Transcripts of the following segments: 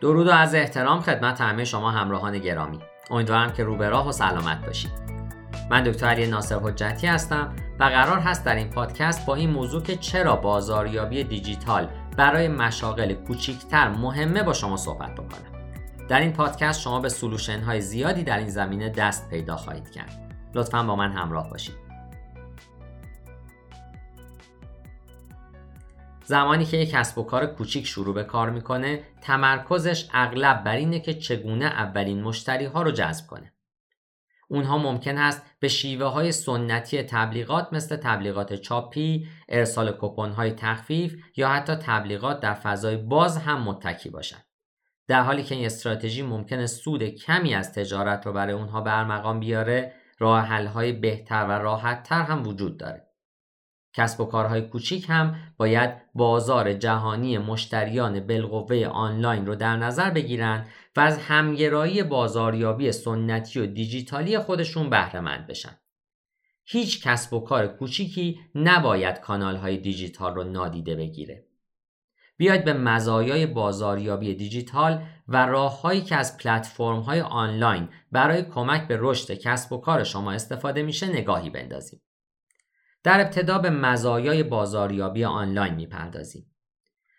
درود و از احترام خدمت همه شما همراهان گرامی. امیدوارم که رو راه و سلامت باشید. من دکتر علی ناصر حجتی هستم و قرار هست در این پادکست با این موضوع که چرا بازاریابی دیجیتال برای مشاغل کوچیکتر مهمه با شما صحبت بکنم. در این پادکست شما به سلوشن های زیادی در این زمینه دست پیدا خواهید کرد. لطفا با من همراه باشید. زمانی که یک کسب و کار کوچیک شروع به کار می‌کنه تمرکزش اغلب بر اینه که چگونه اولین مشتری ها رو جذب کنه اونها ممکن است به شیوه های سنتی تبلیغات مثل تبلیغات چاپی، ارسال کپون های تخفیف یا حتی تبلیغات در فضای باز هم متکی باشند. در حالی که این استراتژی ممکن سود کمی از تجارت رو برای اونها برمقام بیاره، راه های بهتر و راحت تر هم وجود داره. کسب و کارهای کوچیک هم باید بازار جهانی مشتریان بالقوه آنلاین رو در نظر بگیرن و از همگرایی بازاریابی سنتی و دیجیتالی خودشون بهرهمند بشن. هیچ کسب و کار کوچیکی نباید کانال های دیجیتال رو نادیده بگیره. بیاید به مزایای بازاریابی دیجیتال و راههایی که از پلتفرم های آنلاین برای کمک به رشد کسب و کار شما استفاده میشه نگاهی بندازیم. در ابتدا به مزایای بازاریابی آنلاین می‌پردازیم.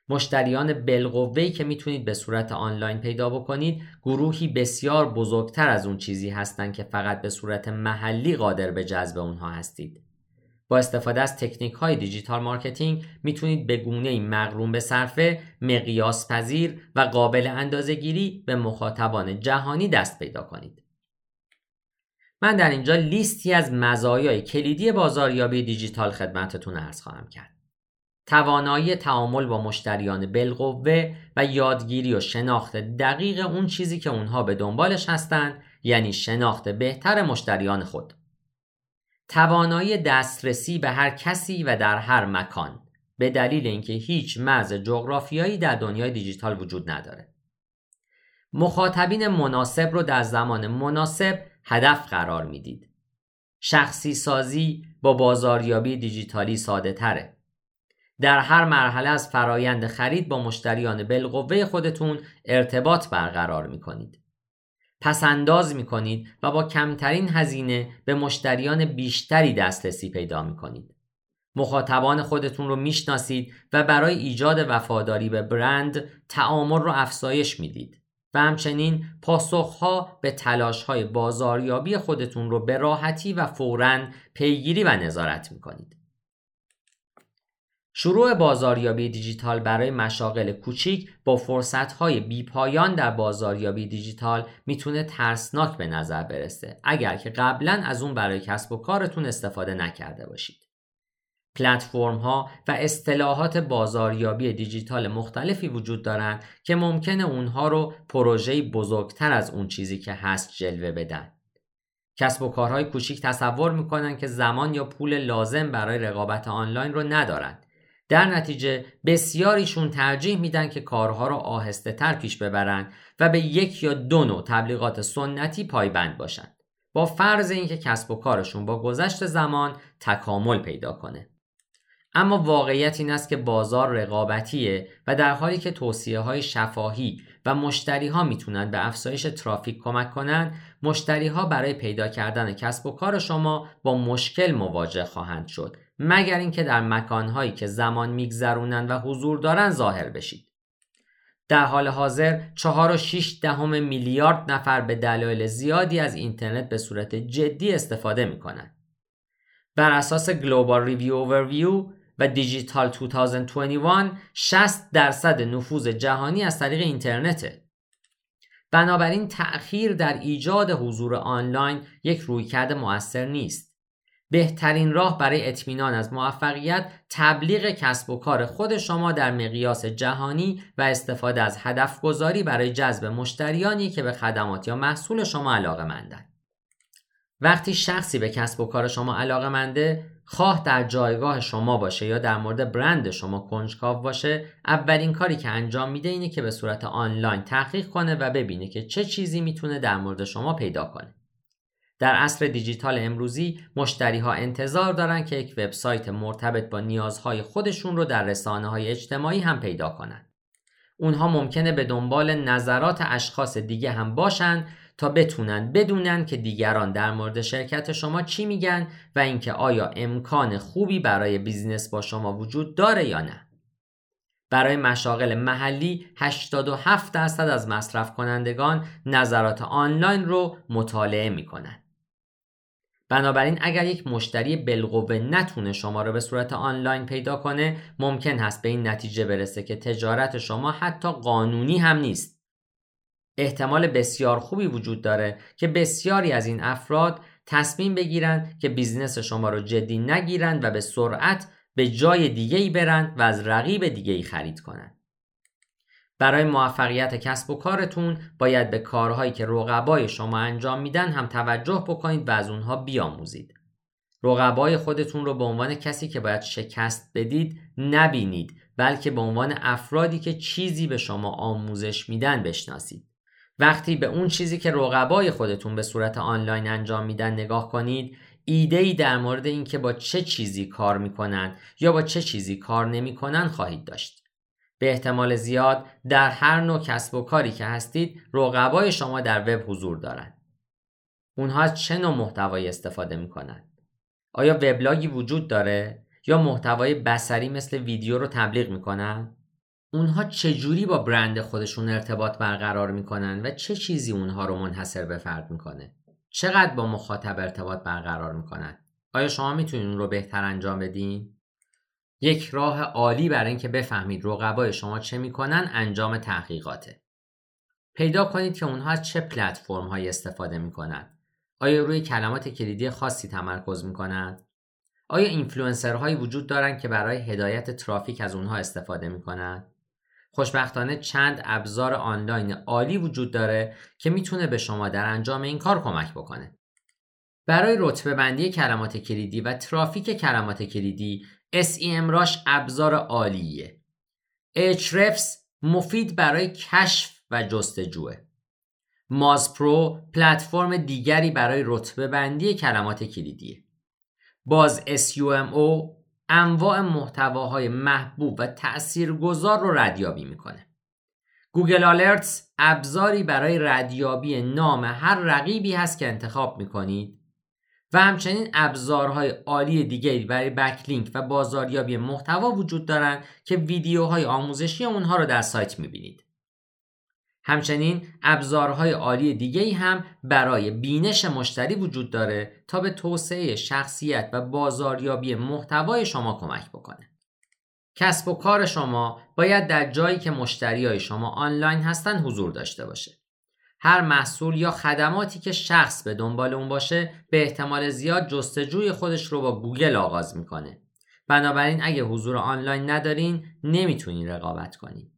مشتریان بالقوه‌ای که می‌تونید به صورت آنلاین پیدا بکنید گروهی بسیار بزرگتر از اون چیزی هستند که فقط به صورت محلی قادر به جذب اونها هستید. با استفاده از تکنیک های digital marketing می‌تونید به گونه مقرون به صرفه مقیاس پذیر و قابل اندازه گیری به مخاطبان جهانی دست پیدا کنید. من در اینجا لیستی از مزایای کلیدی بازاریابی دیجیتال خدمتتون ارز خواهم کرد. توانایی تعامل با مشتریان بالقوه و یادگیری و شناخت دقیق اون چیزی که اونها به دنبالش هستند یعنی شناخت بهتر مشتریان خود. توانایی دسترسی به هر کسی و در هر مکان به دلیل اینکه هیچ مرز جغرافیایی در دنیای دیجیتال وجود نداره. مخاطبین مناسب رو در زمان مناسب هدف قرار می‌دید. شخصی سازی با بازاریابی دیجیتالی ساده تره. در هر مرحله از فرایند خرید با مشتریان بالقوه خودتون ارتباط برقرار می کنید. پسنداز می کنید و با کمترین هزینه به مشتریان بیشتری دسترسی پیدا می کنید. مخاطبان خودتون رو می‌شناسید و برای ایجاد وفاداری به برند تعامل رو افزایش می‌دید. و همچنین پاسخها به تلاشهای بازاریابی خودتون رو به راحتی و فوراً پیگیری و نظارت می‌کنید. شروع بازاریابی دیجیتال برای مشاغل کوچیک با فرصتهای بیپایان در بازاریابی دیجیتال می‌تونه ترسناک به نظر برسه اگر که قبلا از اون برای کسب و کارتون استفاده نکرده باشید. پلتفرم ها و اصطلاحات بازاریابی دیجیتال مختلفی وجود دارند که ممکنه اونها رو پروژه بزرگتر از اون چیزی که هست جلوه بدن. کسب و کارهای کوچیک تصور می‌کنن که زمان یا پول لازم برای رقابت آنلاین رو ندارند. در نتیجه بسیاریشون ترجیح میدن که کارها رو آهسته تر پیش ببرند و به یک یا دو نوع تبلیغات سنتی پایبند باشند. با فرض اینکه کسب و کارشون با گذشت زمان تکامل پیدا کنه. اما واقعیت این است که بازار رقابتیه و در حالی که توصیه های شفاهی و مشتری ها می‌تونن به افزایش ترافیک کمک کنند مشتری ها برای پیدا کردن کسب و کار شما با مشکل مواجه خواهند شد مگر اینکه در مکان هایی که زمان میگذرونن و حضور دارن ظاهر بشید. در حال حاضر 4 و 6 دهم میلیارد نفر به دلایل زیادی از اینترنت به صورت جدی استفاده می‌کنند بر اساس global review overview و دیجیتال 2021 60 درصد نفوذ جهانی از طریق اینترنته. بنابراین تأخیر در ایجاد حضور آنلاین یک رویکرد موثر نیست. بهترین راه برای اطمینان از موفقیت تبلیغ کسب و کار خود شما در مقیاس جهانی و استفاده از هدف گذاری برای جذب مشتریانی که به خدمات یا محصول شما علاقه مندن. وقتی شخصی به کسب و کار شما علاقه منده خواه در جایگاه شما باشه یا در مورد برند شما کنجکاو باشه اولین کاری که انجام میده اینه که به صورت آنلاین تحقیق کنه و ببینه که چه چیزی می‌تونه در مورد شما پیدا کنه در عصر دیجیتال امروزی مشتری ها انتظار دارن که یک وبسایت مرتبط با نیازهای خودشون رو در رسانه های اجتماعی هم پیدا کنند. اونها ممکنه به دنبال نظرات اشخاص دیگه هم باشن تا بتونن بدونن که دیگران در مورد شرکت شما چی میگن و اینکه آیا امکان خوبی برای بیزینس با شما وجود داره یا نه. برای مشاغل محلی 87 درصد از مصرف کنندگان نظرات آنلاین رو مطالعه می‌کنن. بنابراین اگر یک مشتری بالقوه نتونه شما رو به صورت آنلاین پیدا کنه ممکن هست به این نتیجه برسه که تجارت شما حتی قانونی هم نیست احتمال بسیار خوبی وجود داره که بسیاری از این افراد تصمیم بگیرند که business شما رو جدی نگیرند و به سرعت به جای دیگه ای برند و از رقیب دیگه ای خرید کنند. برای موفقیت کسب و کارتون باید به کارهایی که رقبای شما انجام میدن هم توجه بکنید و از اونها بیاموزید. رقبای خودتون رو به عنوان کسی که باید شکست بدید نبینید بلکه به عنوان افرادی که چیزی به شما آموزش میدن بشناسید. وقتی به اون چیزی که رقبای خودتون به صورت آنلاین انجام میدن نگاه کنید ایده ای در مورد اینکه با چه چیزی کار می‌کنن یا با چه چیزی کار نمی‌کنن خواهید داشت. به احتمال زیاد در هر نوع کسب و کاری که هستید رقبای شما در وب حضور دارند اونها از چه نوع محتوایی استفاده می‌کنن؟ آیا وبلاگی وجود داره یا محتوای بسری مثل ویدیو رو تبلیغ می‌کنن؟ اونها چجوری با برند خودشون ارتباط برقرار می‌کنن و چه چیزی اونها رو منحصر به فرد می‌کنه؟ چقدر با مخاطب ارتباط برقرار می‌کنن؟ آیا شما می‌تونید اون رو بهتر انجام بدین؟ یک راه عالی برای اینکه بفهمید رقبای شما چه می‌کنن انجام تحقیقاته. پیدا کنید که اونها از چه پلتفرم هایی استفاده می‌کنن. آیا روی کلمات کلیدی خاصی تمرکز می‌کنند آیا اینفلوئنسرهایی وجود دارند که برای هدایت ترافیک از اونها استفاده می‌کنند خوشبختانه چند ابزار آنلاین عالی وجود داره که می‌تونه به شما در انجام این کار کمک بکنه. برای رتبه بندی کلمات کلیدی و ترافیک کلمات کلیدی SEMrush ابزار عالیه. Ahrefs مفید برای کشف و جستجوه. Moz Pro پلتفرم دیگری برای رتبه بندی کلمات کلیدیه. BuzzSumo انواع محتواهای محبوب و تأثیرگذار رو ردیابی می‌کنه. Google Alerts ابزاری برای ردیابی نام هر رقیبی هست که انتخاب می‌کنید و همچنین ابزارهای عالی دیگری برای backlink و بازاریابی محتوا وجود دارند که ویدیوهای آموزشی اونها رو در سایت می‌بینید. همچنین ابزارهای عالی دیگه هم برای بینش مشتری وجود داره تا به توسعه شخصیت و بازاریابی محتوای شما کمک بکنه. کسب و کار شما باید در جایی که مشتری های شما آنلاین هستن حضور داشته باشه. هر محصول یا خدماتی که شخص به دنبال اون باشه به احتمال زیاد جستجوی خودش رو با گوگل آغاز می‌کنه. بنابراین اگه حضور آنلاین ندارین نمی‌تونین رقابت کنین.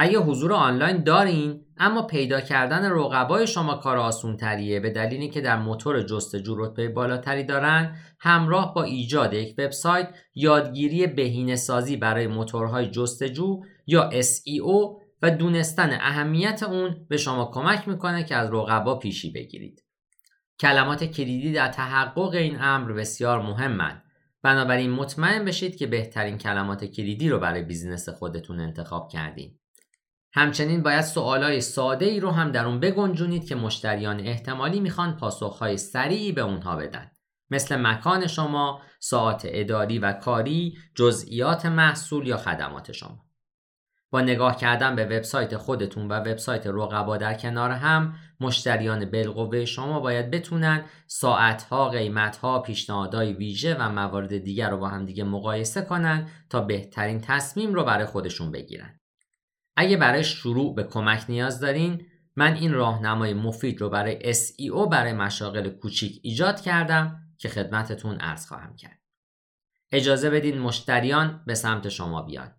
اگه حضور آنلاین دارین؟ اما پیدا کردن رقبای شما کار آسون تریه به دلیلی که در موتور جستجو رتبه بالاتری دارن همراه با ایجاد یک وبسایت یادگیری بهینه سازی برای موتورهای جستجو یا SEO و دونستن اهمیت اون به شما کمک می‌کنه که از رقبا پیشی بگیرید. کلمات کلیدی در تحقق این امر بسیار مهمند بنابراین مطمئن بشید که بهترین کلمات کلیدی رو برای بیزینس خودتون انتخاب کردین. همچنین باید سوالای ساده ای رو هم در اون بگنجونید که مشتریان احتمالی می‌خوان پاسخهای سریعی به اونها بدن. مثل مکان شما، ساعت اداری و کاری، جزئیات محصول یا خدمات شما. با نگاه کردن به وبسایت خودتون و وبسایت رقبا در کنار هم مشتریان بالقوه شما باید بتونن ساعتها، قیمتها، پیشنهادهای ویژه و موارد دیگر رو با هم دیگه مقایسه کنن تا بهترین تصمیم رو برای خودشون بگیرن. اگه برای شروع به کمک نیاز دارین من این راهنمای مفید رو برای SEO برای مشاغل کوچیک ایجاد کردم که خدمتتون ارز خواهم کرد. اجازه بدین مشتریان به سمت شما بیان.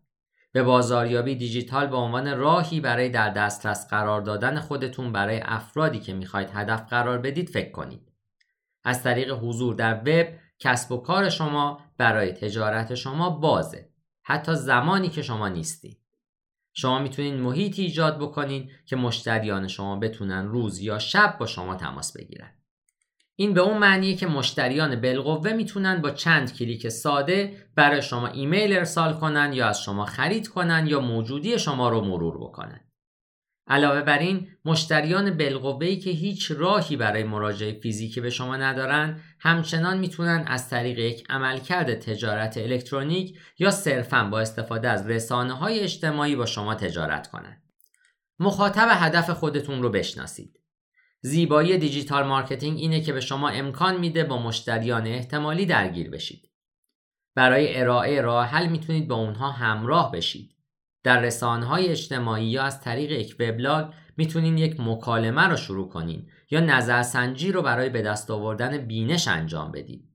به بازاریابی دیجیتال به عنوان راهی برای در دسترس قرار دادن خودتون برای افرادی که می‌خواید هدف قرار بدید فکر کنید. از طریق حضور در وب کسب و کار شما برای تجارت شما بازه. حتی زمانی که شما نیستید. شما می‌تونید محیطی ایجاد بکنید که مشتریان شما بتونن روز یا شب با شما تماس بگیرن این به اون معنیه که مشتریان بالقوه می‌تونن با چند کلیک ساده برای شما ایمیل ارسال کنن یا از شما خرید کنن یا موجودی شما رو مرور بکنن. علاوه بر این مشتریان بالقوه‌ای که هیچ راهی برای مراجعه فیزیکی به شما ندارن همچنان می‌تونن از طریق یک عملکرد تجارت الکترونیک یا صرفا با استفاده از رسانه های اجتماعی با شما تجارت کنند. مخاطب هدف خودتون رو بشناسید. زیبایی digital marketing اینه که به شما امکان میده با مشتریان احتمالی درگیر بشید. برای ارائه راه حل می‌تونید با اونها همراه بشید. در رسانه های اجتماعی یا از طریق یک وبلاگ می‌تونین یک مکالمه رو شروع کنین یا نظرسنجی رو برای به دست آوردن بینش انجام بدید.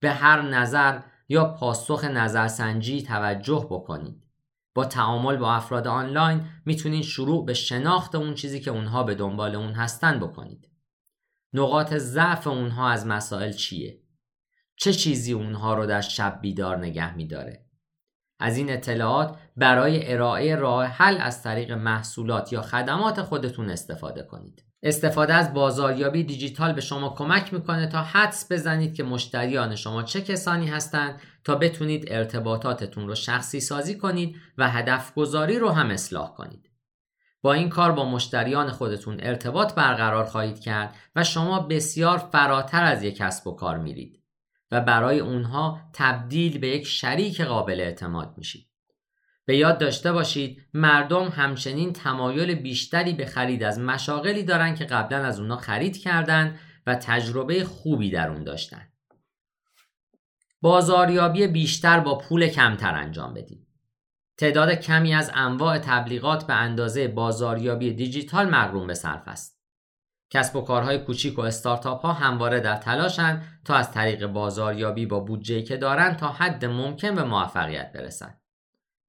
به هر نظر یا پاسخ نظرسنجی توجه بکنید. با تعامل با افراد آنلاین می‌تونید شروع به شناخت اون چیزی که اونها به دنبال اون هستن بکنید. نقاط ضعف اونها از مسائل چیه؟ چه چیزی اونها رو در شب بیدار نگه میداره؟ از این اطلاعات برای ارائه راه حل از طریق محصولات یا خدمات خودتون استفاده کنید. استفاده از بازاریابی دیجیتال به شما کمک می‌کنه تا حدس بزنید که مشتریان شما چه کسانی هستند تا بتونید ارتباطاتتون رو شخصی سازی کنید و هدف گذاری رو هم اصلاح کنید. با این کار با مشتریان خودتون ارتباط برقرار خواهید کرد و شما بسیار فراتر از یک کسب و کار میرید و برای اونها تبدیل به یک شریک قابل اعتماد میشید. به یاد داشته باشید مردم همچنین تمایل بیشتری به خرید از مشاغلی دارن که قبلا از اونا خرید کردن و تجربه خوبی در اون داشتن. بازاریابی بیشتر با پول کمتر انجام بدید. تعداد کمی از انواع تبلیغات به اندازه بازاریابی دیجیتال مقروم به صرف است. کسب و کارهای کوچیک و استارتاپ ها همواره در تلاشن تا از طریق بازاریابی با بودجه که دارن تا حد ممکن به موفقیت برسن.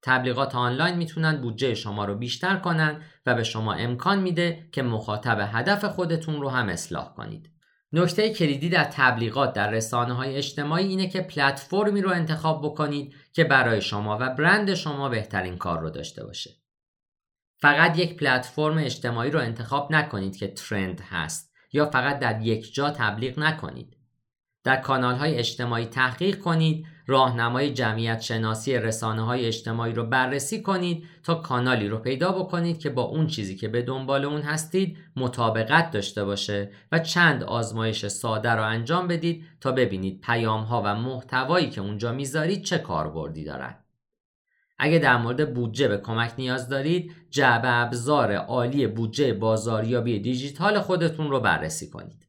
تبلیغات آنلاین می‌تونن بودجه شما رو بیشتر کنن و به شما امکان میده که مخاطب هدف خودتون رو هم اصلاح کنید. نکته کلیدی در تبلیغات در رسانه های اجتماعی اینه که پلتفرمی رو انتخاب بکنید که برای شما و برند شما بهترین کار رو داشته باشه. فقط یک پلتفرم اجتماعی رو انتخاب نکنید که ترند هست یا فقط در یک جا تبلیغ نکنید. در کانال های اجتماعی تحقیق کنید راهنمای جمعیت شناسی رسانه های اجتماعی رو بررسی کنید تا کانالی رو پیدا بکنید که با اون چیزی که به دنبال اون هستید مطابقت داشته باشه و چند آزمایش ساده رو انجام بدید تا ببینید پیام ها و محتوایی که اونجا می‌ذارید چه کاربردی دارن. اگه در مورد بودجه به کمک نیاز دارید جعبه ابزار عالی بودجه بازاریابی دیجیتال خودتون رو بررسی کنید.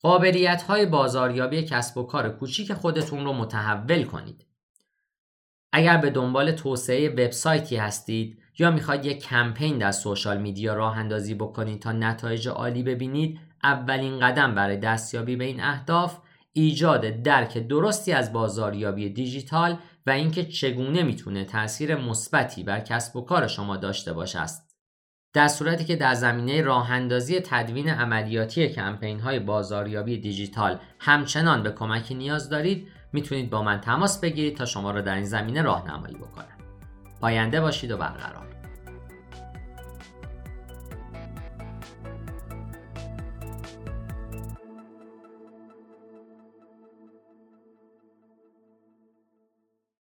قابلیت های بازاریابی کسب و کار کوچیک خودتون رو متحول کنید. اگر به دنبال توسعه وبسایتی هستید یا می‌خواید یک کمپین در سوشال میدیا راه اندازی بکنید تا نتایج عالی ببینید اولین قدم برای دستیابی به این اهداف ایجاد درک درستی از بازاریابی دیجیتال و اینکه چگونه می‌تونه تاثیر مثبتی بر کسب و کار شما داشته باشه است. در صورتی که در زمینه راه اندازی تدوین عملیاتی کمپین های بازاریابی دیجیتال همچنان به کمکی نیاز دارید می‌تونید با من تماس بگیرید تا شما را در این زمینه راهنمایی بکنم پاینده باشید و برقرار